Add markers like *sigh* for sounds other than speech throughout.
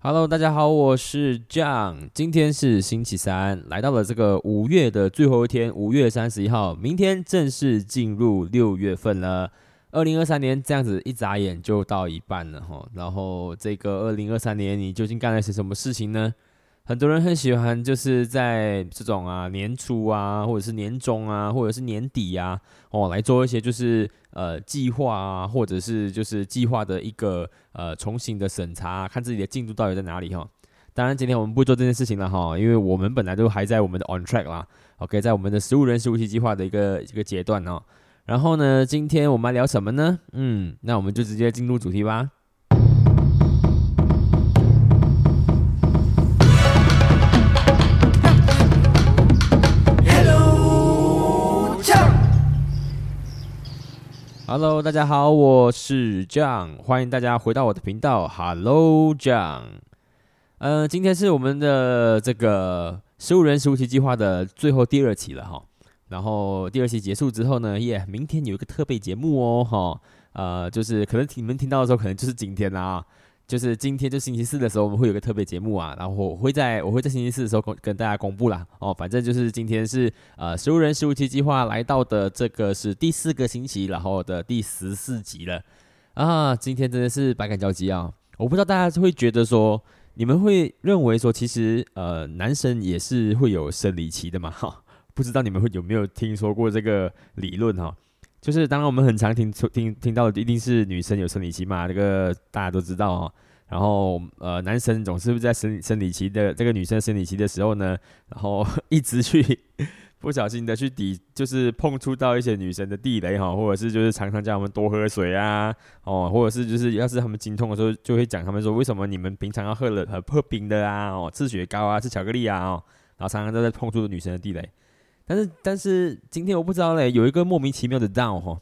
Hello，大家好，我是 John，今天是星期三，来到了这个五月的最后一天，五月三十一号，明天正式进入六月份了。二零二三年这样子一眨眼就到一半了哈，然后这个二零二三年你究竟干了些什么事情呢？很多人很喜欢，就是在这种啊年初啊，或者是年终啊，或者是年底啊，哦，来做一些就是呃计划啊，或者是就是计划的一个呃重新的审查，看自己的进度到底在哪里哈。当然，今天我们不做这件事情了哈，因为我们本来都还在我们的 on track 啦，OK，在我们的十五人十五期计划的一个一个阶段哦。然后呢，今天我们来聊什么呢？嗯，那我们就直接进入主题吧。Hello，大家好，我是 John，欢迎大家回到我的频道。Hello，John。嗯，今天是我们的这个十五人十五期计划的最后第二期了哈。然后第二期结束之后呢，耶，明天有一个特备节目哦，哈，呃，就是可能你们听到的时候，可能就是今天啦。就是今天就星期四的时候，我们会有个特别节目啊，然后我会在我会在星期四的时候跟跟大家公布啦。哦，反正就是今天是呃十五人十五期计划来到的这个是第四个星期，然后的第十四集了啊，今天真的是百感交集啊！我不知道大家会觉得说，你们会认为说，其实呃男生也是会有生理期的嘛？哈，不知道你们会有没有听说过这个理论哈？就是当然，我们很常听听听到的一定是女生有生理期嘛，这个大家都知道哦。然后呃，男生总是在生生理期的这个女生生理期的时候呢，然后 *laughs* 一直去 *laughs* 不小心的去抵，就是碰触到一些女生的地雷哈，或者是就是常常叫我们多喝水啊，哦，或者是就是要是他们经痛的时候，就会讲他们说为什么你们平常要喝了喝喝冰的啊，哦，吃雪糕啊，吃巧克力啊，哦，然后常常都在碰触女生的地雷。但是但是今天我不知道嘞，有一个莫名其妙的 down 哈，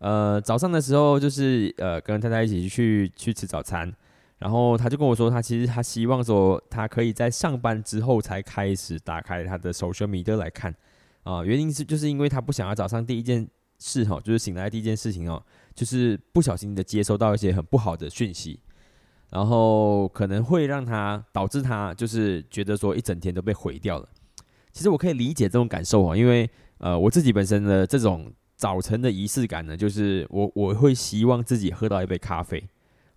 呃，早上的时候就是呃跟太太一起去去吃早餐，然后他就跟我说，他其实他希望说他可以在上班之后才开始打开他的 social media 来看。啊，原因是就是因为他不想要早上第一件事哈，就是醒来第一件事情哦，就是不小心的接收到一些很不好的讯息，然后可能会让他导致他就是觉得说一整天都被毁掉了。其实我可以理解这种感受啊，因为呃，我自己本身的这种早晨的仪式感呢，就是我我会希望自己喝到一杯咖啡，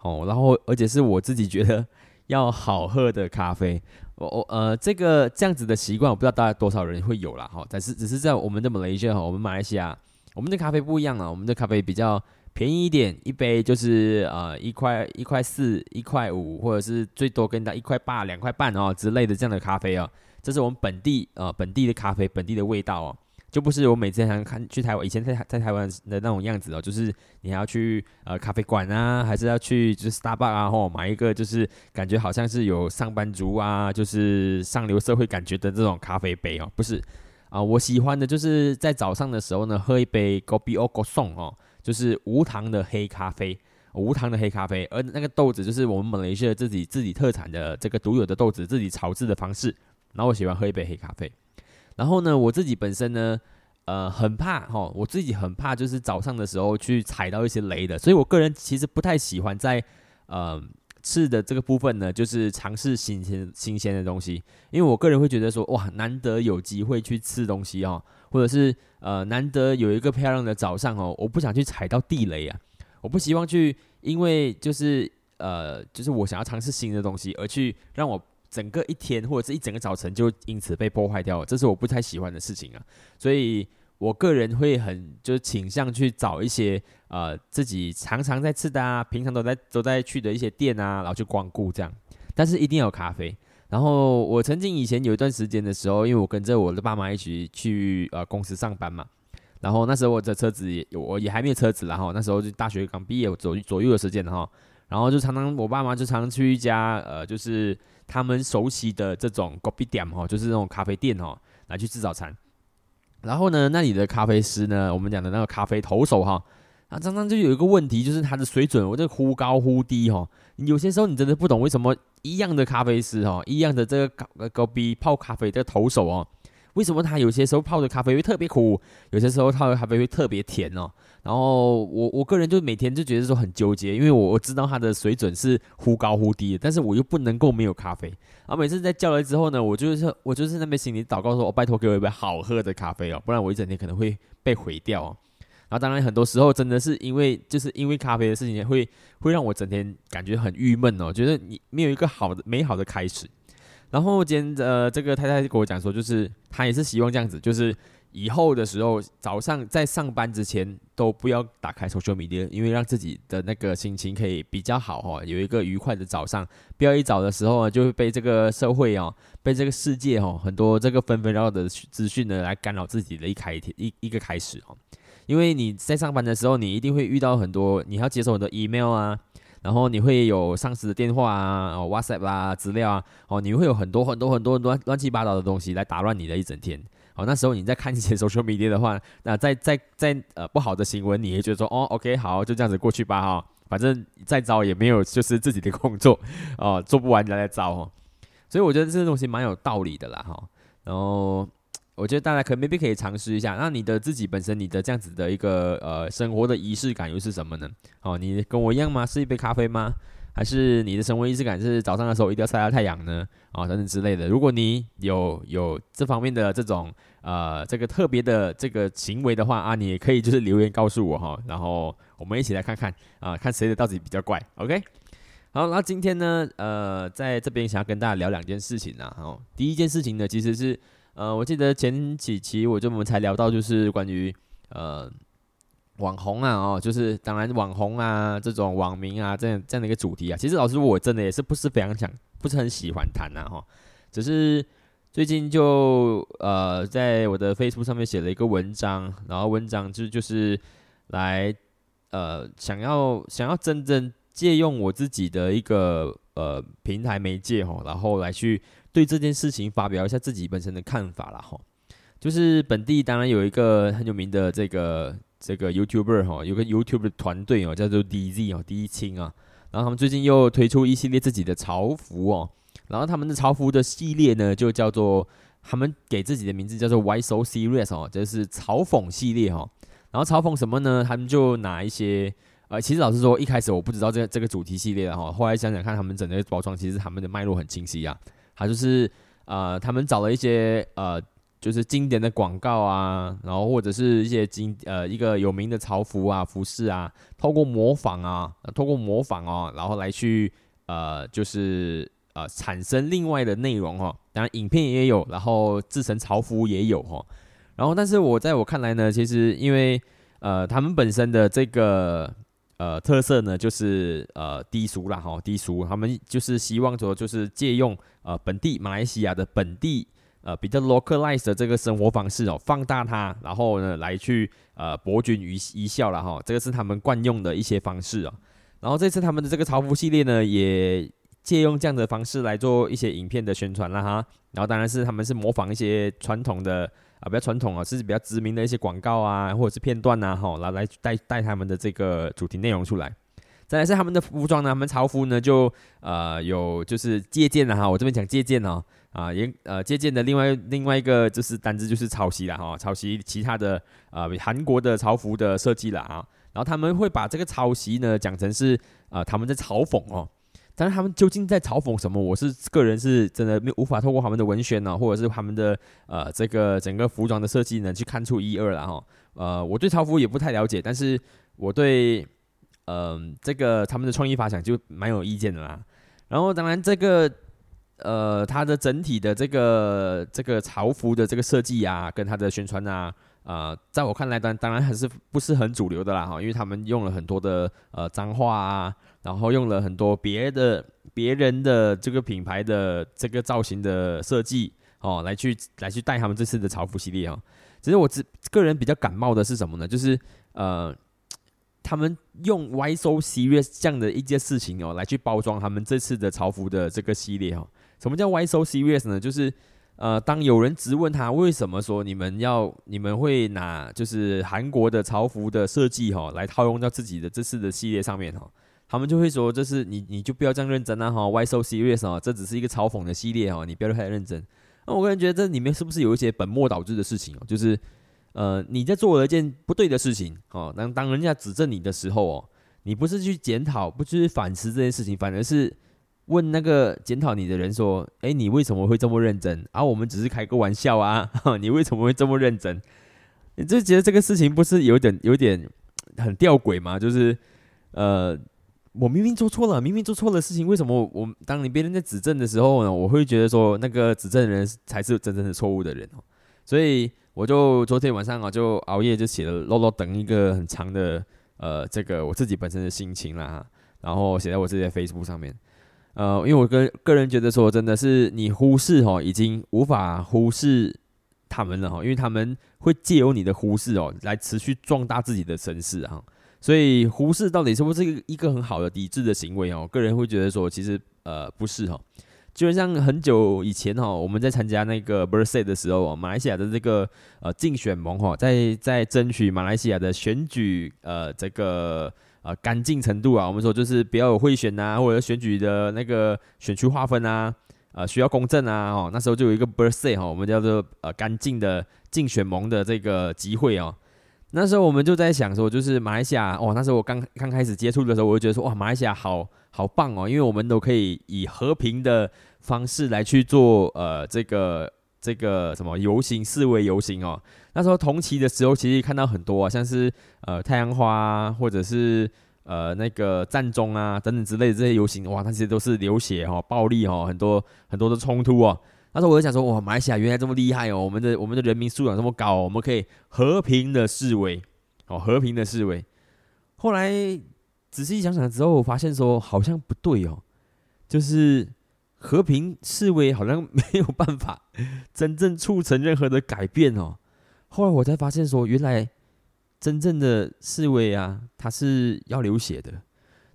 哦，然后而且是我自己觉得要好喝的咖啡，我我呃这个这样子的习惯，我不知道大家多少人会有啦，哈，但是只是在我们的马来西亚，我们马来西亚我们的咖啡不一样啊，我们的咖啡比较便宜一点，一杯就是呃一块一块四一块五，或者是最多跟到一块八两块半哦之类的这样的咖啡啊。这是我们本地呃本地的咖啡，本地的味道哦，就不是我每次想看去台湾以前在在台湾的那种样子哦，就是你还要去呃咖啡馆啊，还是要去就是 Starbucks 啊，或买一个就是感觉好像是有上班族啊，就是上流社会感觉的这种咖啡杯哦，不是啊，我喜欢的就是在早上的时候呢，喝一杯 Kopi O Go Song 哦，就是无糖的黑咖啡，无糖的黑咖啡，而那个豆子就是我们马来西亚自己自己特产的这个独有的豆子，自己炒制的方式。然后我喜欢喝一杯黑咖啡，然后呢，我自己本身呢，呃，很怕哈，我自己很怕就是早上的时候去踩到一些雷的，所以我个人其实不太喜欢在呃吃的这个部分呢，就是尝试新鲜新鲜的东西，因为我个人会觉得说，哇，难得有机会去吃东西哦，或者是呃难得有一个漂亮的早上哦，我不想去踩到地雷啊，我不希望去因为就是呃就是我想要尝试新的东西而去让我。整个一天或者是一整个早晨就因此被破坏掉了，这是我不太喜欢的事情啊。所以我个人会很就是倾向去找一些呃自己常常在吃的啊，平常都在都在去的一些店啊，然后去光顾这样。但是一定要有咖啡。然后我曾经以前有一段时间的时候，因为我跟着我的爸妈一起去呃公司上班嘛，然后那时候我的车子也我也还没有车子，然后那时候就大学刚毕业左左右的时间哈，然后就常常我爸妈就常常去一家呃就是。他们熟悉的这种 coffee 店哈，就是那种咖啡店哦，来去吃早餐。然后呢，那里的咖啡师呢，我们讲的那个咖啡投手哈，啊，常常就有一个问题，就是他的水准，我这忽高忽低哈。有些时候你真的不懂为什么一样的咖啡师哈，一样的这个咖咖啡泡咖啡的投手哦，为什么他有些时候泡的咖啡会特别苦，有些时候泡的咖啡会特别甜哦？然后我我个人就每天就觉得说很纠结，因为我我知道他的水准是忽高忽低的，但是我又不能够没有咖啡。然后每次在叫了之后呢，我就是我就是那边心里祷告说，我拜托给我一杯好喝的咖啡哦，不然我一整天可能会被毁掉哦。然后当然很多时候真的是因为就是因为咖啡的事情会会让我整天感觉很郁闷哦，觉得你没有一个好的美好的开始。然后今天呃，这个太太跟我讲说，就是她也是希望这样子，就是以后的时候早上在上班之前都不要打开 social media，因为让自己的那个心情可以比较好哈，有一个愉快的早上。不要一早的时候啊，就会被这个社会哦，被这个世界哦，很多这个纷纷扰扰的资讯呢来干扰自己的一开一一个开始哦。因为你在上班的时候，你一定会遇到很多，你要接受很多 email 啊。然后你会有上司的电话啊，哦，WhatsApp 啦，资料啊，哦，你会有很多很多很多乱乱七八糟的东西来打乱你的一整天。哦，那时候你在看一些 *laughs* social media 的话，那在在在呃不好的新闻，你也觉得说，哦，OK，好，就这样子过去吧，哈，反正再招也没有就是自己的工作，哦，做不完再来招，哦。所以我觉得这个东西蛮有道理的啦，哈，然后。我觉得大家可 maybe 可以尝试一下。那你的自己本身，你的这样子的一个呃生活的仪式感又是什么呢？哦，你跟我一样吗？是一杯咖啡吗？还是你的生活仪式感是早上的时候一定要晒到太阳呢？啊，等等之类的。如果你有有这方面的这种呃这个特别的这个行为的话啊，你也可以就是留言告诉我哈。然后我们一起来看看啊，看谁的到底比较怪。OK，好，那今天呢，呃，在这边想要跟大家聊两件事情啊。哦，第一件事情呢，其实是。呃，我记得前几期我就我们才聊到，就是关于呃网红啊，哦，就是当然网红啊这种网民啊这样这样的一个主题啊。其实老师我真的也是不是非常想，不是很喜欢谈呐哈。只是最近就呃在我的 Facebook 上面写了一个文章，然后文章就就是来呃想要想要真正借用我自己的一个呃平台媒介哈，然后来去。对这件事情发表一下自己本身的看法了哈，就是本地当然有一个很有名的这个这个 YouTuber 哈，有个 YouTuber 团队哦，叫做 DZ 哦，第一清啊，然后他们最近又推出一系列自己的潮服哦，然后他们的潮服的系列呢就叫做他们给自己的名字叫做 Y So Serious 哦，就是嘲讽系列哈，然后嘲讽什么呢？他们就拿一些呃，其实老实说一开始我不知道这这个主题系列的哈，后来想想看他们整个包装，其实他们的脉络很清晰啊。他就是呃，他们找了一些呃，就是经典的广告啊，然后或者是一些经呃一个有名的潮服啊、服饰啊，透过模仿啊，透过模仿哦，然后来去呃，就是呃产生另外的内容哦。当然，影片也有，然后制成潮服也有哈。然后，但是我在我看来呢，其实因为呃，他们本身的这个。呃，特色呢就是呃低俗啦哈，低俗，他们就是希望说就是借用呃本地马来西亚的本地呃比较 localized 的这个生活方式哦，放大它，然后呢来去呃博君一一笑了哈，这个是他们惯用的一些方式啊。然后这次他们的这个潮服系列呢，也借用这样的方式来做一些影片的宣传了哈。然后当然是他们是模仿一些传统的。啊，比较传统啊，是比较知名的一些广告啊，或者是片段呐，哈，来来带带他们的这个主题内容出来。再来是他们的服装呢，他们潮服呢就呃有就是借鉴了哈，我这边讲借鉴哦，啊也呃借鉴的另外另外一个就是单子就是抄袭了哈，抄袭其他的呃韩国的潮服的设计了啊，然后他们会把这个抄袭呢讲成是啊他们在嘲讽哦。但是他们究竟在嘲讽什么？我是个人是真的没无法透过他们的文宣呢，或者是他们的呃这个整个服装的设计呢去看出一二了哈。呃，我对潮服也不太了解，但是我对嗯这个他们的创意发想就蛮有意见的啦。然后当然这个呃它的整体的这个这个潮服的这个设计啊，跟它的宣传啊。啊，在我看来，当当然还是不是很主流的啦哈，因为他们用了很多的呃脏话啊，然后用了很多别的别人的这个品牌的这个造型的设计哦，来去来去带他们这次的潮服系列啊。其实我只个人比较感冒的是什么呢？就是呃，他们用 Y So Serious 这样的一件事情哦，来去包装他们这次的潮服的这个系列哈。什么叫 Why So Serious 呢？就是呃，当有人质问他为什么说你们要你们会拿就是韩国的潮服的设计哈来套用到自己的这次的系列上面哈，他们就会说这是你你就不要这样认真啊哈，Why so serious 哦，这只是一个嘲讽的系列哦，你不要太认真那我个人觉得这里面是不是有一些本末倒置的事情哦？就是呃，你在做了一件不对的事情哦，当当人家指正你的时候哦，你不是去检讨，不是去反思这件事情，反而是问那个检讨你的人说：“哎，你为什么会这么认真？啊，我们只是开个玩笑啊，*laughs* 你为什么会这么认真？”你就觉得这个事情不是有点有点 *tsk* 很吊诡吗？就是呃。我明明做错了，明明做错了事情，为什么我当你别人在指正的时候呢？我会觉得说那个指正的人才是真正的错误的人哦。所以我就昨天晚上啊，就熬夜就写了漏漏等一个很长的呃这个我自己本身的心情啦，然后写在我自己的 Facebook 上面。呃，因为我个个人觉得说，真的是你忽视哦，已经无法忽视他们了哈，因为他们会借由你的忽视哦，来持续壮大自己的身世哈。所以忽视到底是不是一个一个很好的抵制的行为哦？个人会觉得说，其实呃不是哈。就像很久以前哈，我们在参加那个 birthday 的时候，哦马来西亚的这个呃竞选盟哈，在在争取马来西亚的选举呃这个呃干净程度啊，我们说就是不要有贿选呐，或者选举的那个选区划分啊，呃需要公正啊哦，那时候就有一个 birthday 哈，我们叫做呃干净的竞选盟的这个集会哦。那时候我们就在想说，就是马来西亚哦，那时候我刚刚开始接触的时候，我就觉得说哇，马来西亚好好棒哦，因为我们都可以以和平的方式来去做呃这个这个什么游行示威游行哦。那时候同期的时候，其实看到很多啊，像是呃太阳花或者是呃那个战中啊等等之类的这些游行，哇，那些都是流血哈、暴力哈，很多很多的冲突哦。那时候我就想说，哇，马来西亚原来这么厉害哦！我们的我们的人民素养这么高，我们可以和平的示威，哦，和平的示威。后来仔细想想之后，我发现说好像不对哦，就是和平示威好像没有办法 *laughs* 真正促成任何的改变哦。后来我才发现说，原来真正的示威啊，它是要流血的，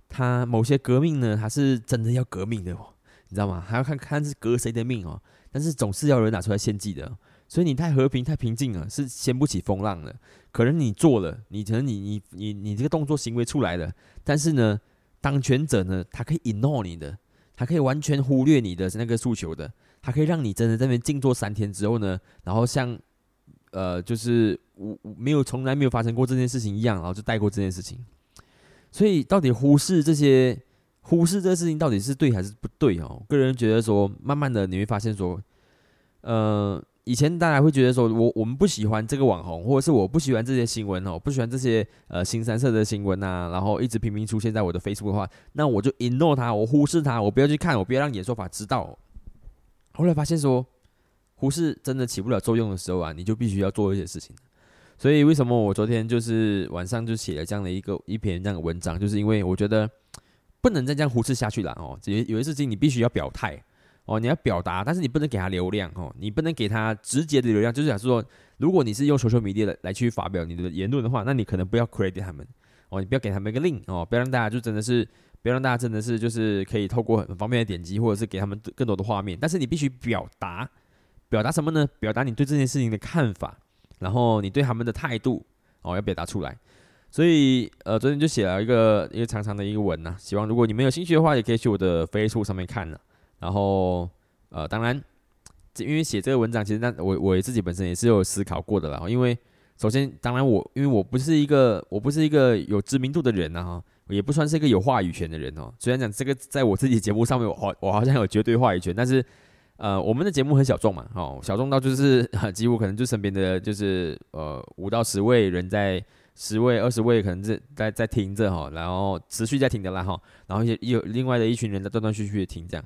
它某些革命呢，它是真的要革命的哦，你知道吗？还要看看是革谁的命哦。但是总是要有人拿出来献祭的，所以你太和平、太平静了，是掀不起风浪的。可能你做了，你可能你你你你这个动作行为出来了，但是呢，当权者呢，他可以 ignore 你的，他可以完全忽略你的那个诉求的，他可以让你真的在那边静坐三天之后呢，然后像呃，就是我没有从来没有发生过这件事情一样，然后就带过这件事情。所以到底忽视这些？忽视这个事情到底是对还是不对哦？个人觉得说，慢慢的你会发现说，呃，以前大家会觉得说我我们不喜欢这个网红，或者是我不喜欢这些新闻哦，不喜欢这些呃新三色的新闻呐，然后一直频频出现在我的 Facebook 的话，那我就 ignore 它，我忽视它，我不要去看，我不要让演说法知道。后来发现说，忽视真的起不了作用的时候啊，你就必须要做一些事情。所以为什么我昨天就是晚上就写了这样的一个一篇这样的文章，就是因为我觉得。不能再这样忽视下去了哦！有有些事情你必须要表态哦，你要表达，但是你不能给他流量哦，你不能给他直接的流量。就是想说，如果你是用 social media 来来去发表你的言论的话，那你可能不要 credit 他们哦，你不要给他们一个 link 哦，不要让大家就真的是，不要让大家真的是就是可以透过很方便的点击，或者是给他们更多的画面。但是你必须表达，表达什么呢？表达你对这件事情的看法，然后你对他们的态度哦，要表达出来。所以，呃，昨天就写了一个一个长长的一个文呐，希望如果你们有兴趣的话，也可以去我的 Facebook 上面看了。然后，呃，当然，因为写这个文章，其实那我我自己本身也是有思考过的啦。因为首先，当然我因为我不是一个我不是一个有知名度的人呐哈，也不算是一个有话语权的人哦。虽然讲这个在我自己节目上面，我好我好像有绝对话语权，但是，呃，我们的节目很小众嘛，哦，小众到就是 *laughs* 几乎可能就身边的就是呃五到十位人在。十位、二十位可能在在在听着哈，然后持续在听的啦哈，然后也有另外的一群人在断断续续的听这样。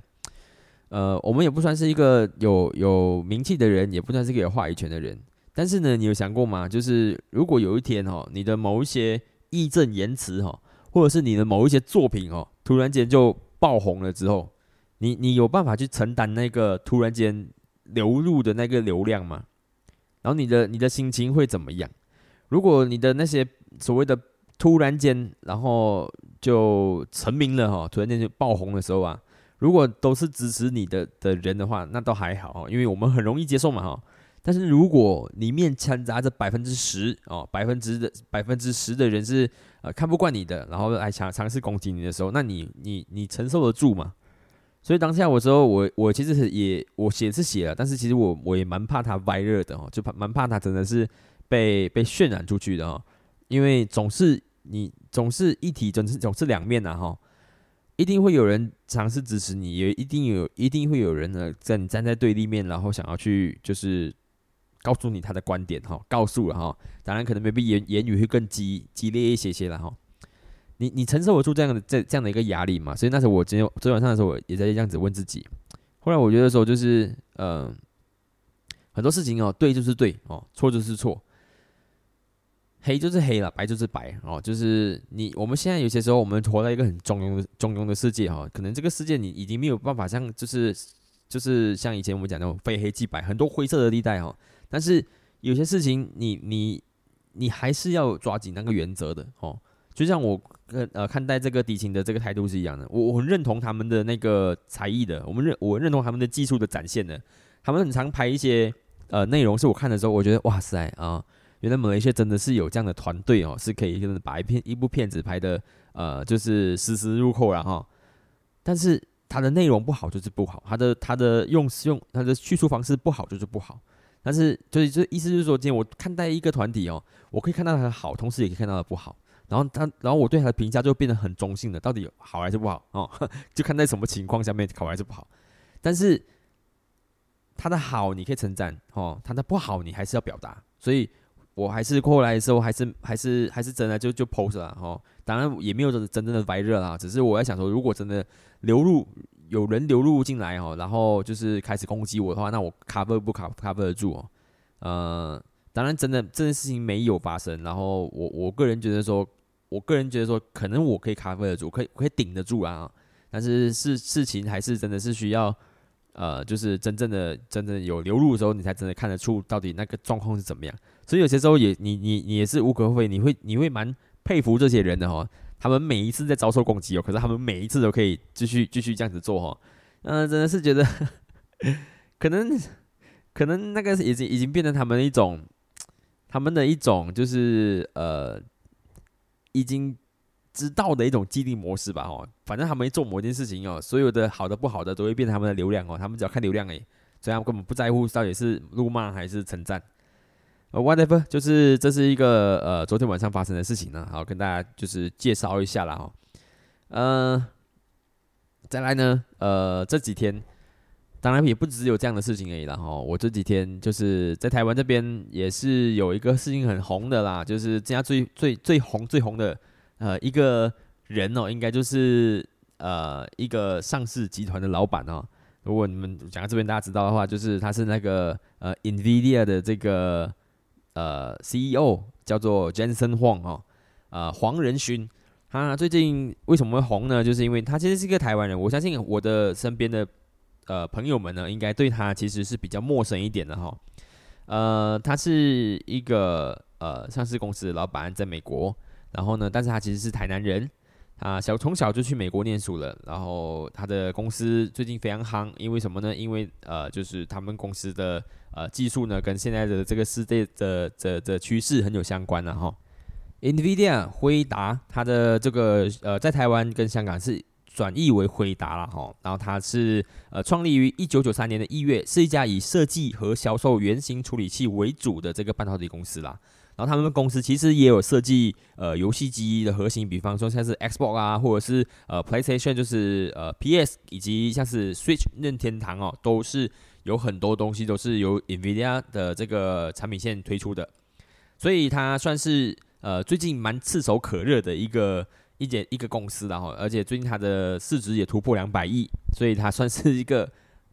呃，我们也不算是一个有有名气的人，也不算是一个有话语权的人。但是呢，你有想过吗？就是如果有一天哦，你的某一些义正言辞哈，或者是你的某一些作品哦，突然间就爆红了之后，你你有办法去承担那个突然间流入的那个流量吗？然后你的你的心情会怎么样？如果你的那些所谓的突然间，然后就成名了哈，突然间就爆红的时候啊，如果都是支持你的的人的话，那倒还好，因为我们很容易接受嘛哈。但是如果里面掺杂着百分之十哦，百分之的百分之十的人是呃看不惯你的，然后来尝尝试攻击你的时候，那你你你承受得住吗？所以当下我时候，我我其实也我写是写了，但是其实我我也蛮怕它歪热的哦，就怕蛮怕它真的是被被渲染出去的哦，因为总是你总是一体，总是总是两面呐哈，一定会有人尝试支持你，也一定有一定会有人呢在你站在对立面，然后想要去就是告诉你他的观点哈，告诉了哈，当然可能 maybe 言言语会更激激烈一些些了哈。你你承受得住这样的这这样的一个压力嘛？所以那时候我今天昨天晚上的时候，我也在这样子问自己。后来我觉得说，就是呃，很多事情哦，对就是对哦，错就是错，黑就是黑了，白就是白哦。就是你我们现在有些时候，我们活在一个很中庸的中庸的世界哈，可能这个世界你已经没有办法像就是就是像以前我们讲那种非黑即白，很多灰色的地带哈。但是有些事情，你你你还是要抓紧那个原则的哦。就像我呃呃看待这个敌情的这个态度是一样的，我我很认同他们的那个才艺的，我们认我认同他们的技术的展现的，他们很常拍一些呃内容，是我看的时候，我觉得哇塞啊，原来马来西亚真的是有这样的团队哦，是可以就是把一片一部片子拍的呃就是丝丝入扣了哈，但是它的内容不好就是不好，它的它的用用它的叙述方式不好就是不好，但是就是这意思就是说，今天我看待一个团体哦，我可以看到它的好，同时也可以看到它不好。然后他，然后我对他的评价就变得很中性的，到底好还是不好哦？就看在什么情况下面好还是不好。但是他的好你可以称赞哦，他的不好你还是要表达。所以我还是过来的时候，还是还是还是真的就就 post 了哦。当然也没有真真正的白热啦，只是我在想说，如果真的流入有人流入进来哦，然后就是开始攻击我的话，那我 cover 不 cover cover 得住哦？呃，当然真的这件事情没有发生，然后我我个人觉得说。我个人觉得说，可能我可以卡得住，可以可以顶得住啊。但是事事情还是真的是需要，呃，就是真正的真正有流入的时候，你才真的看得出到底那个状况是怎么样。所以有些时候也你你你也是无可厚非，你会你会蛮佩服这些人的哈。他们每一次在遭受攻击哦，可是他们每一次都可以继续继续这样子做哈。嗯，真的是觉得 *laughs* 可能可能那个已经已经变成他们的一种他们的一种就是呃。已经知道的一种既定模式吧，哦，反正他们做某件事情哦，所有的好的不好的都会变成他们的流量哦，他们只要看流量诶，所以他们根本不在乎到底是辱骂还是称赞。，whatever，就是这是一个呃昨天晚上发生的事情呢，好跟大家就是介绍一下啦。哈。嗯，再来呢，呃这几天当然也不只有这样的事情而已啦，哈，我这几天就是在台湾这边也是有一个事情很红的啦，就是这家最最最红最红的呃一个人哦，应该就是呃一个上市集团的老板哦。如果你们讲到这边大家知道的话，就是他是那个呃 Nvidia 的这个呃 CEO 叫做 Jensen Huang 哦，呃黄仁勋。他最近为什么会红呢？就是因为他其实是一个台湾人，我相信我的身边的。呃，朋友们呢，应该对他其实是比较陌生一点的哈。呃，他是一个呃上市公司的老板，在美国。然后呢，但是他其实是台南人啊，小从小就去美国念书了。然后他的公司最近非常夯，因为什么呢？因为呃，就是他们公司的呃技术呢，跟现在的这个世界的的的趋势很有相关了哈。NVIDIA 辉达，它的这个呃，在台湾跟香港是。转译为回答了哈，然后它是呃创立于一九九三年的一月，是一家以设计和销售原型处理器为主的这个半导体公司啦。然后他们公司其实也有设计呃游戏机的核心，比方说像是 Xbox 啊，或者是呃 PlayStation，就是呃 PS，以及像是 Switch 任天堂哦，都是有很多东西都是由 Nvidia 的这个产品线推出的，所以它算是呃最近蛮炙手可热的一个。一间一个公司，然后而且最近它的市值也突破两百亿，所以它算是一个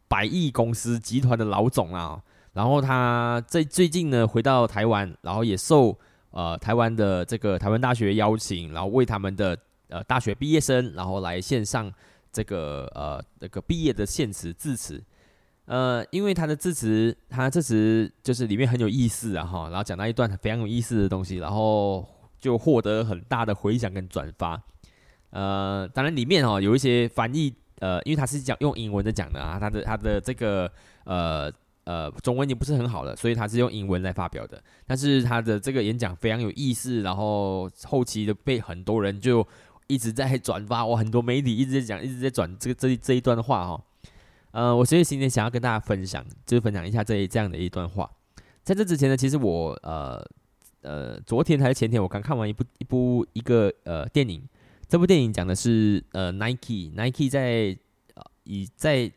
百亿公司集团的老总啊。然后他在最近呢回到台湾，然后也受呃台湾的这个台湾大学邀请，然后为他们的呃大学毕业生，然后来线上这个呃那个毕业的献词致辞。呃，因为他的致辞，他致辞就是里面很有意思啊哈，然后讲到一段非常有意思的东西，然后。就获得很大的回响跟转发，呃，当然里面哦有一些翻译，呃，因为他是讲用英文的讲的啊，他的他的这个呃呃中文也不是很好的，所以他是用英文来发表的。但是他的这个演讲非常有意思，然后后期的被很多人就一直在转发，我很多媒体一直在讲，一直在转这个这这一段话哈。呃，我所以今天想要跟大家分享，就是分享一下这这样的一段话。在这之前呢，其实我呃呃昨天还是前天，我刚看完一部一部一个呃电影。这部电影讲的是呃 Nike，Nike 在呃以在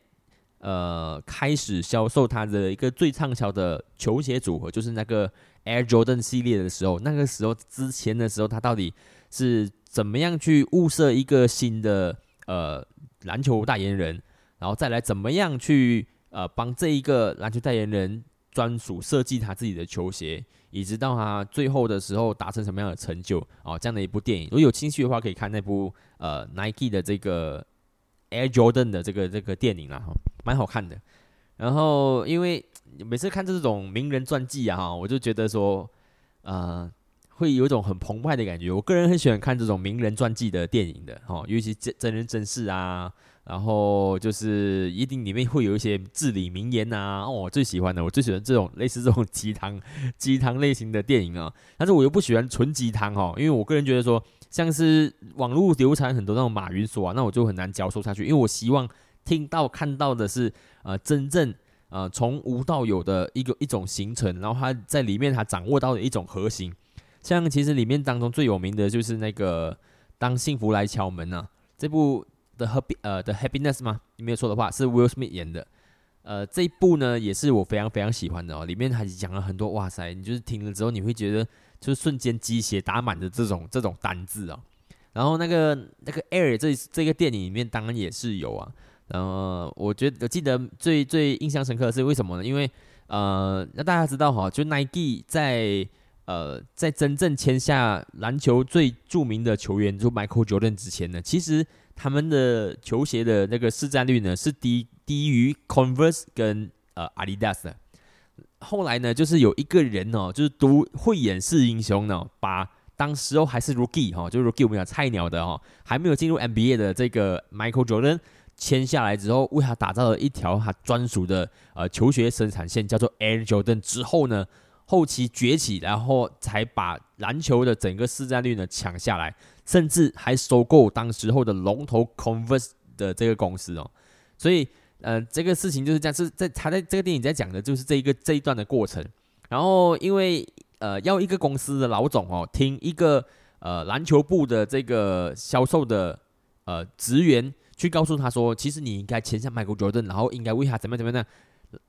呃开始销售它的一个最畅销的球鞋组合，就是那个 Air Jordan 系列的时候，那个时候之前的时候，它到底是怎么样去物色一个新的呃篮球代言人，然后再来怎么样去呃帮这一个篮球代言人。专属设计他自己的球鞋，一直到他最后的时候达成什么样的成就哦，这样的一部电影，如果有兴趣的话，可以看那部呃 Nike 的这个 Air Jordan 的这个这个电影啦，哈，蛮好看的。然后因为每次看这种名人传记啊，哈，我就觉得说，呃，会有一种很澎湃的感觉。我个人很喜欢看这种名人传记的电影的，哈，尤其真真人真事啊。然后就是一定里面会有一些至理名言呐，哦，我最喜欢的，我最喜欢这种类似这种鸡汤鸡汤类型的电影啊。但是我又不喜欢纯鸡汤哦，因为我个人觉得说，像是网络流传很多那种马云说啊，那我就很难教授下去。因为我希望听到看到的是呃真正呃从无到有的一个一种形成，然后他在里面他掌握到的一种核心。像其实里面当中最有名的就是那个当幸福来敲门啊这部。The happy，呃，The happiness 吗？你没有错的话，是 Will Smith 演的。呃，这一部呢也是我非常非常喜欢的哦。里面还讲了很多，哇塞，你就是听了之后你会觉得就是瞬间鸡血打满的这种这种单字哦。然后那个那个 Air 这这个电影里面当然也是有啊。然后我觉得我记得最最印象深刻的是为什么呢？因为呃，那大家知道哈，就 Nike 在呃在真正签下篮球最著名的球员就 Michael Jordan 之前呢，其实。他们的球鞋的那个市占率呢是低低于 Converse 跟呃 Adidas 的。后来呢，就是有一个人哦，就是读慧眼识英雄呢，把当时候还是 Rookie 哈，就是 Rookie 我们讲菜鸟的哈，还没有进入 NBA 的这个 Michael Jordan 签下来之后，为他打造了一条他专属的呃球鞋生产线，叫做 Air Jordan。之后呢，后期崛起，然后才把篮球的整个市占率呢抢下来。甚至还收购当时候的龙头 Converse 的这个公司哦，所以呃，这个事情就是这样，是在他在这个电影在讲的就是这一个这一段的过程。然后因为呃，要一个公司的老总哦，听一个呃篮球部的这个销售的呃职员去告诉他说，其实你应该签下 Michael Jordan，然后应该为他怎么怎么样，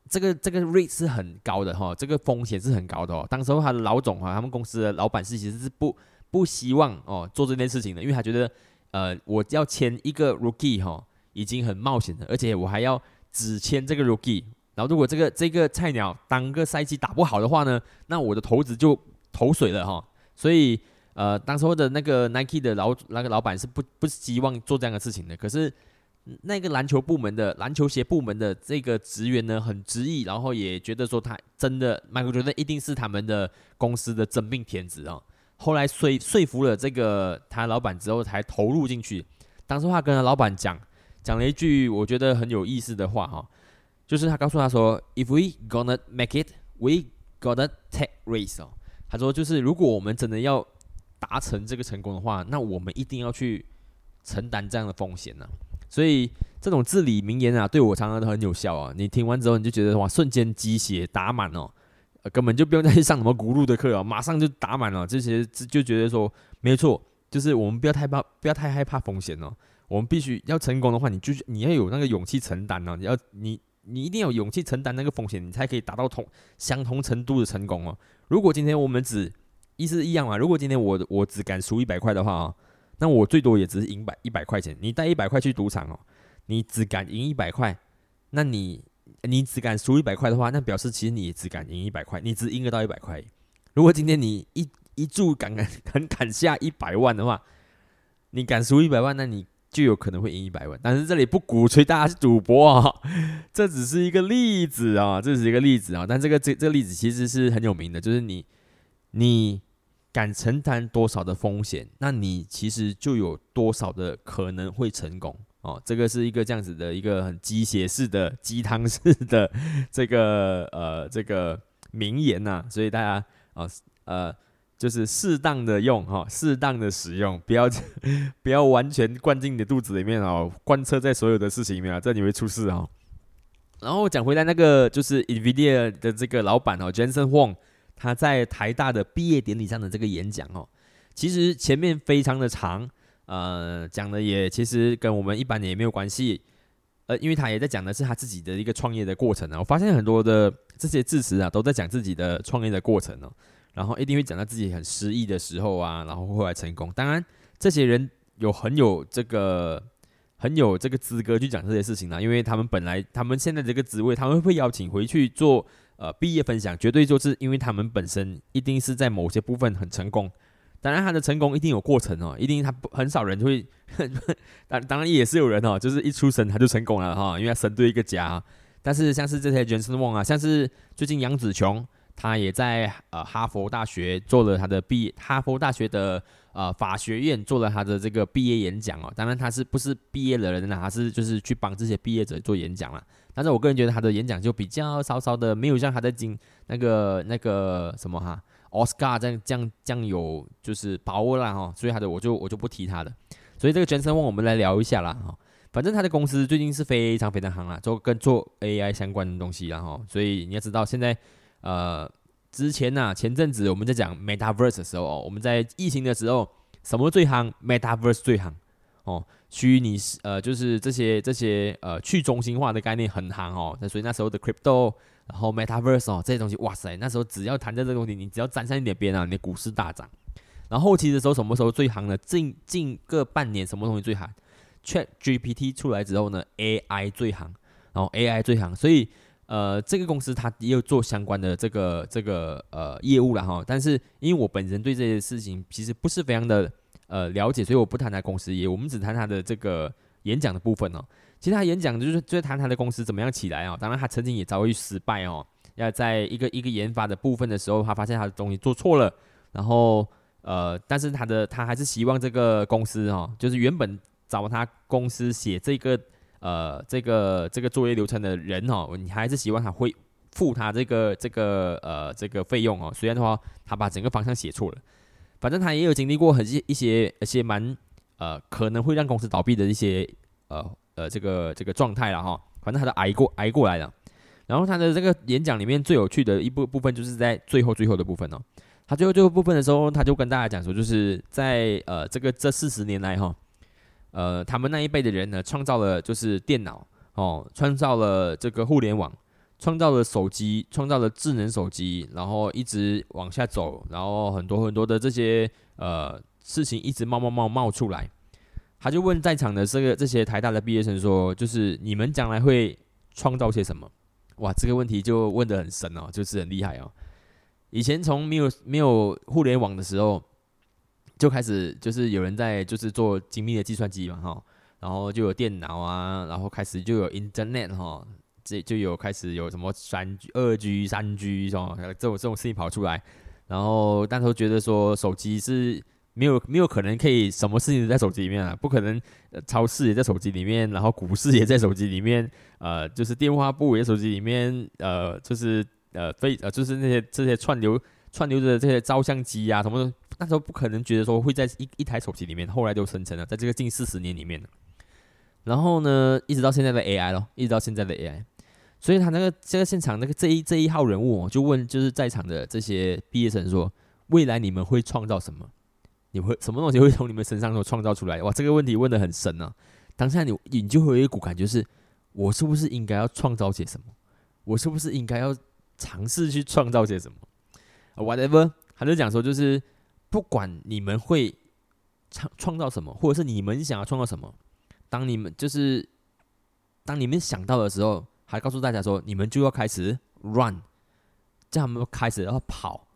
这个这个 rate 是很高的哈，这个风险是很高的哦。当时候他的老总啊，他们公司的老板是其实是不。不希望哦做这件事情的，因为他觉得，呃，我要签一个 rookie 哈，已经很冒险了，而且我还要只签这个 rookie，然后如果这个这个菜鸟当个赛季打不好的话呢，那我的投资就投水了哈。所以，呃，当时候的那个 Nike 的老那个老板是不不希望做这样的事情的。可是，那个篮球部门的篮球鞋部门的这个职员呢，很执意，然后也觉得说他真的，Michael 觉得一定是他们的公司的真命天子啊。后来说说服了这个他老板之后，才投入进去。当时他跟他老板讲，讲了一句我觉得很有意思的话哈，就是他告诉他说：“If we gonna make it, we gonna take risk。”哦，他说就是如果我们真的要达成这个成功的话，那我们一定要去承担这样的风险呢。所以这种至理名言啊，对我常常都很有效啊。你听完之后，你就觉得哇，瞬间鸡血打满哦。根本就不用再去上什么轱辘的课啊，马上就打满了。这些就觉得说，没错，就是我们不要太怕，不要太害怕风险哦。我们必须要成功的话，你就你要有那个勇气承担哦。你要你你一定要有勇气承担那个风险，你才可以达到同相同程度的成功哦。如果今天我们只意思一样嘛，如果今天我我只敢输一百块的话啊，那我最多也只是赢百一百块钱。你带一百块去赌场哦，你只敢赢一百块，那你。你只敢输一百块的话，那表示其实你只敢赢一百块，你只赢得到一百块。如果今天你一一注敢敢敢敢下一百万的话，你敢输一百万，那你就有可能会赢一百万。但是这里不鼓吹大家去赌博啊，这只是一个例子啊，这只是一个例子啊。但这个这这个例子其实是很有名的，就是你你敢承担多少的风险，那你其实就有多少的可能会成功。哦，这个是一个这样子的一个很鸡血式的鸡汤式的这个呃这个名言呐，所以大家啊呃就是适当的用哈，适当的使用，不要不要完全灌进你的肚子里面哦，贯彻在所有的事情里面啊，这你会出事哦。然后讲回来，那个就是 Nvidia 的这个老板哦，Jensen Huang，他在台大的毕业典礼上的这个演讲哦，其实前面非常的长，呃，讲的也其实跟我们一般人也没有关系，呃，因为他也在讲的是他自己的一个创业的过程啊。我发现很多的这些字词啊，都在讲自己的创业的过程哦。然后一定会讲到自己很失意的时候啊，然后后来成功。当然，这些人有很有这个很有这个资格去讲这些事情啦，因为他们本来他们现在这个职位，他们会邀请回去做呃毕业分享，绝对就是因为他们本身一定是在某些部分很成功。当然，他的成功一定有过程哦，一定他不很少人会，*laughs* 当当然也是有人哦，就是一出生他就成功了哈，因为他生对一个家。但是像是这些 Jensen Wong 啊，像是最近杨紫琼。他也在呃哈佛大学做了他的毕业，哈佛大学的呃法学院做了他的这个毕业演讲哦。当然他是不是毕业的人呢？他是就是去帮这些毕业者做演讲了。但是我个人觉得他的演讲就比较稍稍的没有像他在经那个那个什么哈奥斯卡这样这样这样有就是把握了哈。所以他的我就我就不提他的。所以这个全身问我们来聊一下啦哈。反正他的公司最近是非常非常行啦，做跟做 AI 相关的东西然后，所以你要知道现在。呃，之前呢，前阵子我们在讲 Metaverse 的时候，哦我们在疫情的时候，什么最夯？Metaverse 最夯哦，虚拟呃，就是这些这些呃去中心化的概念很夯哦。那所以那时候的 Crypto，然后 Metaverse 哦这些东西，哇塞，那时候只要谈到这个东西，你只要沾上一点边啊，你的股市大涨。然后后期的时候，什么时候最行呢？近近个半年，什么东西最行？Chat GPT 出来之后呢，AI 最行，然后 AI 最行，所以。呃，这个公司它也有做相关的这个这个呃业务了哈，但是因为我本人对这些事情其实不是非常的呃了解，所以我不谈它公司业务，我们只谈它的这个演讲的部分哦。其实他演讲就是就是谈他的公司怎么样起来哦，当然他曾经也遭遇失败哦，要在一个一个研发的部分的时候，他发现他的东西做错了，然后呃，但是他的他还是希望这个公司哦，就是原本找他公司写这个。呃，这个这个作业流程的人哦，你还是希望他会付他这个这个呃这个费用哦。虽然的话，他把整个方向写错了，反正他也有经历过很一些一些蛮呃可能会让公司倒闭的一些呃呃这个这个状态了哈。反正他都挨过挨过来了。然后他的这个演讲里面最有趣的一部部分，就是在最后最后的部分哦。他最后最后部分的时候，他就跟大家讲说，就是在呃这个这四十年来哈。呃，他们那一辈的人呢，创造了就是电脑哦，创造了这个互联网，创造了手机，创造了智能手机，然后一直往下走，然后很多很多的这些呃事情一直冒冒冒冒出来。他就问在场的这个这些台大的毕业生说，就是你们将来会创造些什么？哇，这个问题就问得很深哦，就是很厉害哦。以前从没有没有互联网的时候。就开始就是有人在就是做精密的计算机嘛哈，然后就有电脑啊，然后开始就有 Internet 哈，这就有开始有什么三、二 G、三 G 是吧？这种这种事情跑出来，然后大家觉得说手机是没有没有可能可以什么事情都在手机里面啊，不可能，超市也在手机里面，然后股市也在手机里面，呃，就是电话簿也在手机里面，呃，就是呃非呃就是那些这些串流串流的这些照相机啊什么的。那时候不可能觉得说会在一一台手机里面，后来就生成了，在这个近四十年里面然后呢，一直到现在的 AI 咯，一直到现在的 AI，所以他那个这个现场那个这一这一号人物就问，就是在场的这些毕业生说，未来你们会创造什么？你会什么东西会从你们身上所创造出来？哇，这个问题问的很深啊！当下你你就会有一股感觉是，我是不是应该要创造些什么？我是不是应该要尝试去创造些什么？Whatever，他就讲说就是。不管你们会创创造什么，或者是你们想要创造什么，当你们就是当你们想到的时候，还告诉大家说，你们就要开始 run，叫他们开始要跑，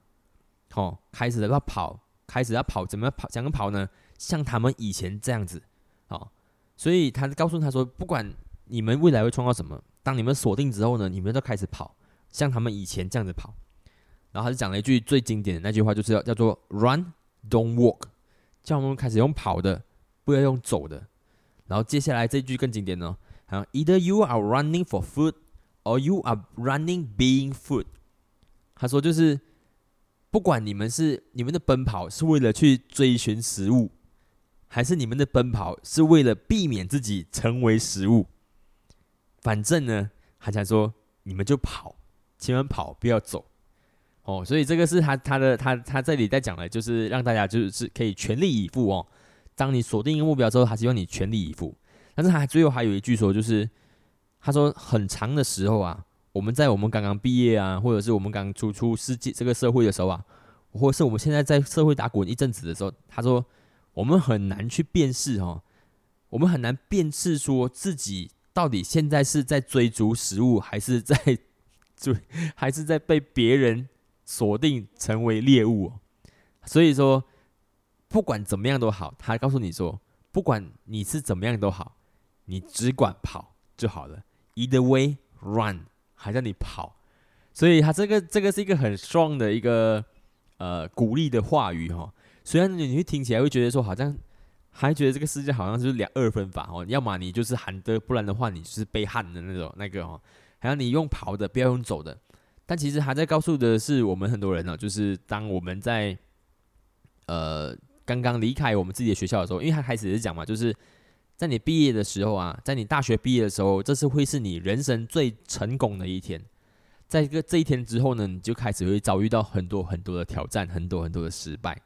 哦，开始要跑，开始要跑，怎么跑？怎么跑呢？像他们以前这样子，哦，所以他告诉他说，不管你们未来会创造什么，当你们锁定之后呢，你们就开始跑，像他们以前这样子跑。然后他就讲了一句最经典的那句话，就是要叫做 “run don't walk”，叫我们开始用跑的，不要用走的。然后接下来这句更经典哦，好，either you are running for food or you are running being food。他说就是不管你们是你们的奔跑是为了去追寻食物，还是你们的奔跑是为了避免自己成为食物，反正呢，他才说你们就跑，千万跑，不要走。哦，所以这个是他他的他他这里在讲的，就是让大家就是可以全力以赴哦。当你锁定一个目标之后，他希望你全力以赴。但是他最后还有一句说，就是他说很长的时候啊。我们在我们刚刚毕业啊，或者是我们刚出出世界这个社会的时候啊，或者是我们现在在社会打滚一阵子的时候，他说我们很难去辨识哦，我们很难辨识说自己到底现在是在追逐食物，还是在 *laughs* 追，还是在被别人锁定成为猎物。所以说，不管怎么样都好，他告诉你说，不管你是怎么样都好，你只管跑就好了。Either way, run. 还让你跑，所以他这个这个是一个很 strong 的一个呃鼓励的话语哈。虽然你会听起来会觉得说好像还觉得这个世界好像是两二分法哦，要么你就是喊的，不然的话你就是被喊的那种那个哦。还有你用跑的，不要用走的。但其实还在告诉的是我们很多人呢，就是当我们在呃刚刚离开我们自己的学校的时候，因为他开始是讲嘛，就是。在你毕业的时候啊，在你大学毕业的时候，这是会是你人生最成功的一天。在一个这一天之后呢，你就开始会遭遇到很多很多的挑战，很多很多的失败。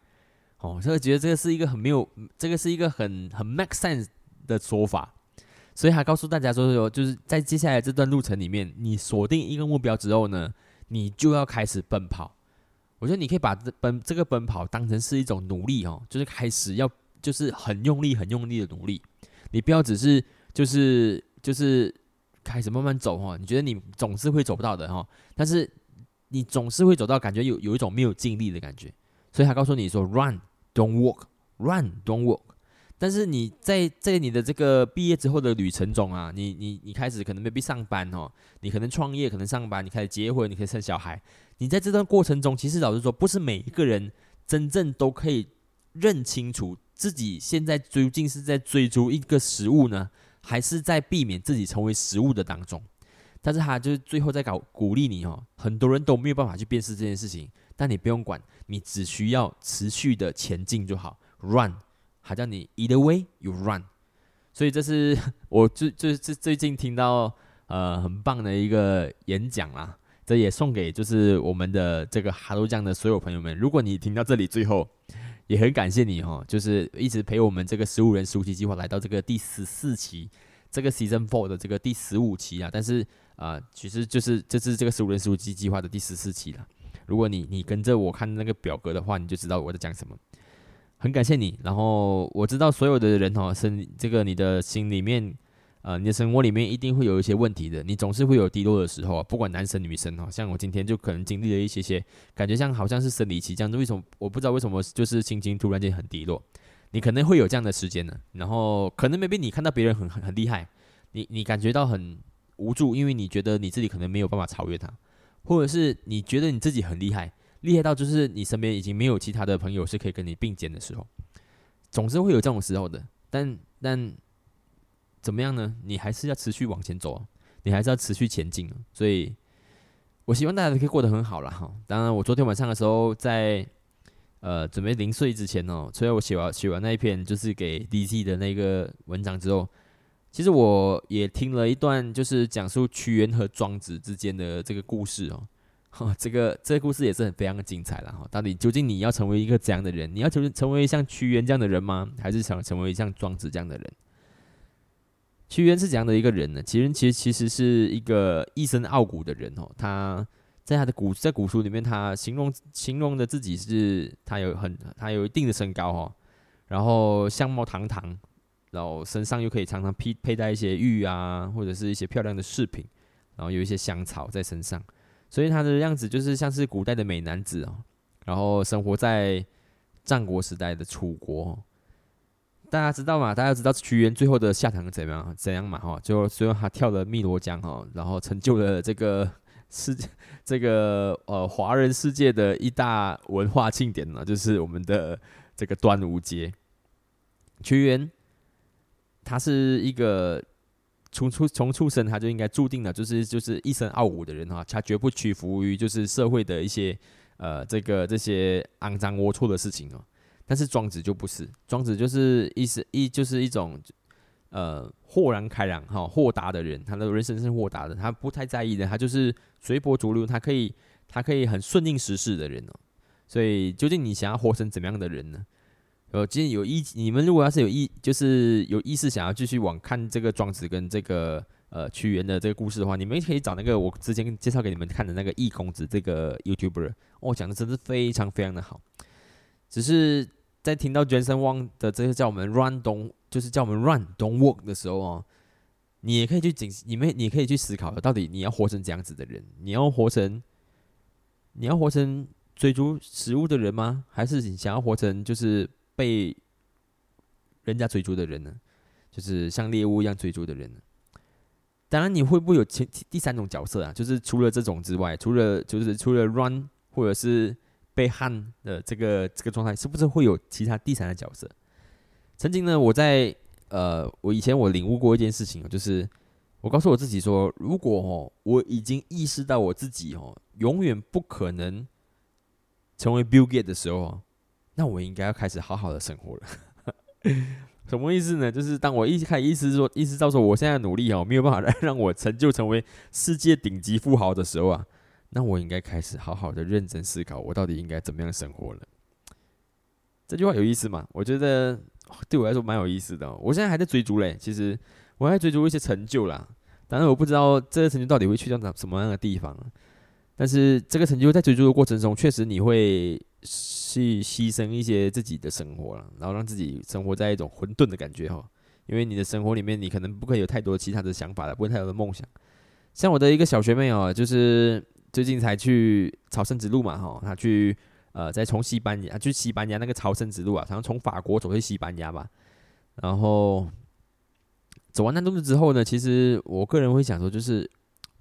哦，所以觉得这个是一个很没有，这个是一个很很 make sense 的说法。所以还告诉大家说说，就是在接下来这段路程里面，你锁定一个目标之后呢，你就要开始奔跑。我觉得你可以把这奔这个奔跑当成是一种努力哦，就是开始要就是很用力、很用力的努力。你不要只是就是就是开始慢慢走哈，你觉得你总是会走不到的哈，但是你总是会走到，感觉有有一种没有尽力的感觉，所以他告诉你说，run don't walk，run don't walk。但是你在在你的这个毕业之后的旅程中啊，你你你开始可能 maybe 上班哦，你可能创业，可能上班，你开始结婚，你可以生小孩，你在这段过程中，其实老实说，不是每一个人真正都可以认清楚。自己现在究竟是在追逐一个食物呢，还是在避免自己成为食物的当中？但是他就是最后在搞鼓励你哦，很多人都没有办法去辨识这件事情，但你不用管，你只需要持续的前进就好，run，还叫你 either way you run。所以这是我最最最最近听到呃很棒的一个演讲啦，这也送给就是我们的这个哈喽酱的所有朋友们，如果你听到这里最后。也很感谢你哈，就是一直陪我们这个十五人十五期计划来到这个第十四期，这个 season four 的这个第十五期啊。但是啊，其实就是这是这个十五人十五期计划的第十四期了。如果你你跟着我看那个表格的话，你就知道我在讲什么。很感谢你，然后我知道所有的人哦，是这个你的心里面。呃，你的生活里面一定会有一些问题的，你总是会有低落的时候啊，不管男生女生哈，像我今天就可能经历了一些些，感觉像好像是生理期这样子，为什么我不知道为什么就是心情突然间很低落？你可能会有这样的时间呢，然后可能 maybe 你看到别人很很很厉害，你你感觉到很无助，因为你觉得你自己可能没有办法超越他，或者是你觉得你自己很厉害，厉害到就是你身边已经没有其他的朋友是可以跟你并肩的时候，总是会有这种时候的，但但。怎么样呢？你还是要持续往前走，你还是要持续前进。所以，我希望大家都可以过得很好了哈。当然，我昨天晚上的时候，在呃准备临睡之前哦，所以我写完写完那一篇就是给 DC 的那个文章之后，其实我也听了一段，就是讲述屈原和庄子之间的这个故事哦。哈，*laughs* 这个这个故事也是很非常的精彩了哈。到底究竟你要成为一个怎样的人？你要成成为像屈原这样的人吗？还是想成为像庄子这样的人？屈原是怎样的一个人呢？其实，其实其实是一个一身傲骨的人哦。他在他的古在古书里面，他形容形容的自己是，他有很他有一定的身高哦，然后相貌堂堂，然后身上又可以常常披佩戴一些玉啊，或者是一些漂亮的饰品，然后有一些香草在身上，所以他的样子就是像是古代的美男子哦。然后生活在战国时代的楚国。大家知道吗？大家知道屈原最后的下场怎样？怎样嘛？哈，最后最后他跳了汨罗江哈，然后成就了这个世界 *laughs* 这个呃华人世界的一大文化庆典呢，就是我们的这个端午节。屈原他是一个从出从出生他就应该注定了，就是就是一身傲骨的人哈，他绝不屈服于就是社会的一些呃这个这些肮脏龌龊的事情哦。但是庄子就不是，庄子就是意思一就是一种呃豁然开朗哈豁达的人，他的人生是豁达的，他不太在意的，他就是随波逐流，他可以他可以很顺应时势的人哦。所以究竟你想要活成怎么样的人呢？呃，今天有意，你们如果要是有意，就是有意识想要继续往看这个庄子跟这个呃屈原的这个故事的话，你们可以找那个我之前介绍给你们看的那个易公子这个 YouTuber，哦，讲的真的非常非常的好。只是在听到 Jason Wang 的这个叫我们 Run don，就是叫我们 Run Don't Walk 的时候哦，你也可以去警，你们你可以去思考，到底你要活成怎样子的人？你要活成，你要活成追逐食物的人吗？还是你想要活成就是？被人家追逐的人呢，就是像猎物一样追逐的人呢。当然，你会不会有前第三种角色啊？就是除了这种之外，除了就是除了 run 或者是被焊的这个这个状态，是不是会有其他第三的角色？曾经呢，我在呃，我以前我领悟过一件事情就是我告诉我自己说，如果哦，我已经意识到我自己哦，永远不可能成为 Bill Gates 的时候。那我应该要开始好好的生活了，*laughs* 什么意思呢？就是当我一开始意思说，意思到说我现在努力哦，没有办法让我成就成为世界顶级富豪的时候啊，那我应该开始好好的认真思考，我到底应该怎么样生活了。这句话有意思吗？我觉得对我来说蛮有意思的。我现在还在追逐嘞，其实我还追逐一些成就啦，当然我不知道这个成就到底会去到哪什么样的地方。但是这个成就在追逐的过程中，确实你会。去牺牲一些自己的生活了，然后让自己生活在一种混沌的感觉哈。因为你的生活里面，你可能不可以有太多其他的想法了，不会太多的梦想。像我的一个小学妹哦，就是最近才去朝圣之路嘛哈，他去呃，在从西班牙去西班牙那个朝圣之路啊，好像从法国走去西班牙吧。然后走完那路之后呢，其实我个人会想说，就是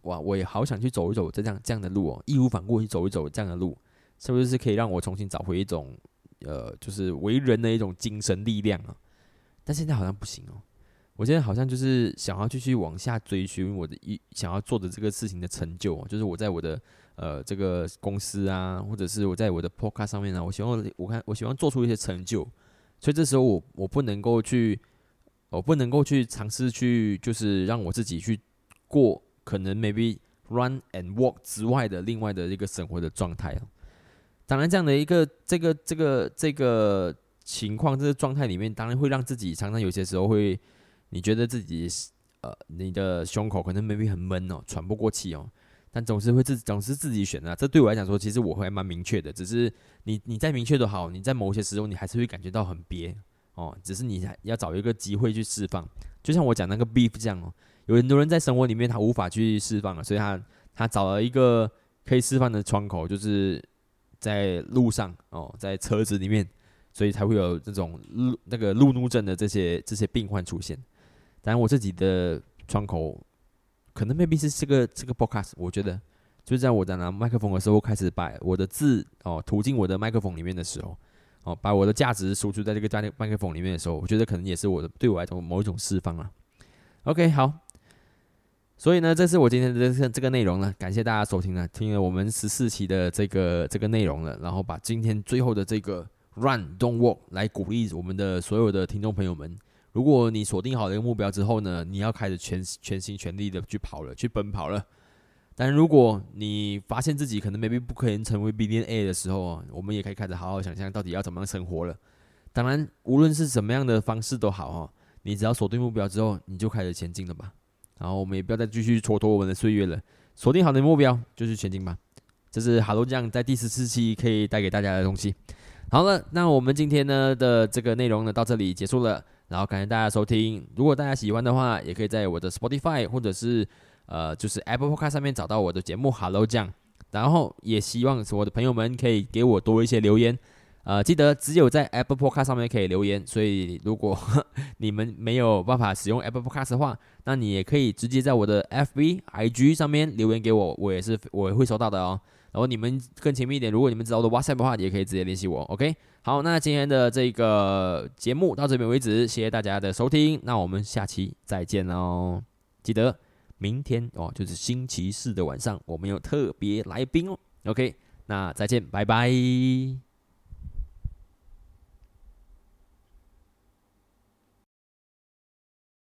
哇，我也好想去走一走这样这样的路哦，义无反顾去走一走这样的路。是不是可以让我重新找回一种，呃，就是为人的一种精神力量啊？但现在好像不行哦。我现在好像就是想要继续往下追寻我的一想要做的这个事情的成就，就是我在我的呃这个公司啊，或者是我在我的 podcast 上面呢，我希望我看我希望做出一些成就。所以这时候我我不能够去，我不能够去尝试去，就是让我自己去过可能 maybe run and walk 之外的另外的一个生活的状态。当然，这样的一个这个这个这个情况，这个状态里面，当然会让自己常常有些时候会，你觉得自己呃，你的胸口可能 maybe 很闷哦，喘不过气哦，但总是会自总是自己选的。这对我来讲说，其实我会蛮明确的，只是你你再明确的好，你在某些时候你还是会感觉到很憋哦，只是你要找一个机会去释放。就像我讲那个 beef 这样哦，有很多人在生活里面他无法去释放了，所以他他找了一个可以释放的窗口，就是。在路上哦，在车子里面，所以才会有这种路那个路怒症的这些这些病患出现。当然，我自己的窗口可能 maybe 是这个这个 podcast，我觉得就是在我在拿麦克风的时候，开始把我的字哦吐进我的麦克风里面的时候，哦，把我的价值输出在这个在麦克风里面的时候，我觉得可能也是我的对我来说某一种释放啊。OK，好。所以呢，这是我今天的这这个内容了，感谢大家收听了，听了我们十四期的这个这个内容了，然后把今天最后的这个 Run Don't Walk 来鼓励我们的所有的听众朋友们。如果你锁定好一个目标之后呢，你要开始全全心全力的去跑了，去奔跑了。但如果你发现自己可能 maybe 不可能成为 B D A 的时候啊，我们也可以开始好好想象到底要怎么样生活了。当然，无论是什么样的方式都好哈，你只要锁定目标之后，你就开始前进了吧。然后我们也不要再继续蹉跎我们的岁月了，锁定好的目标就是前进吧。这是哈喽酱在第十四期可以带给大家的东西。好了，那我们今天呢的这个内容呢到这里结束了，然后感谢大家收听。如果大家喜欢的话，也可以在我的 Spotify 或者是呃就是 Apple Podcast 上面找到我的节目哈喽酱。然后也希望我的朋友们可以给我多一些留言。呃，记得只有在 Apple Podcast 上面可以留言，所以如果 *laughs* 你们没有办法使用 Apple Podcast 的话，那你也可以直接在我的 FB、IG 上面留言给我，我也是我会收到的哦。然后你们更亲密一点，如果你们知道我的 WhatsApp 的话，也可以直接联系我。OK，好，那今天的这个节目到这边为止，谢谢大家的收听，那我们下期再见哦。记得明天哦，就是星期四的晚上，我们有特别来宾哦。OK。那再见，拜拜。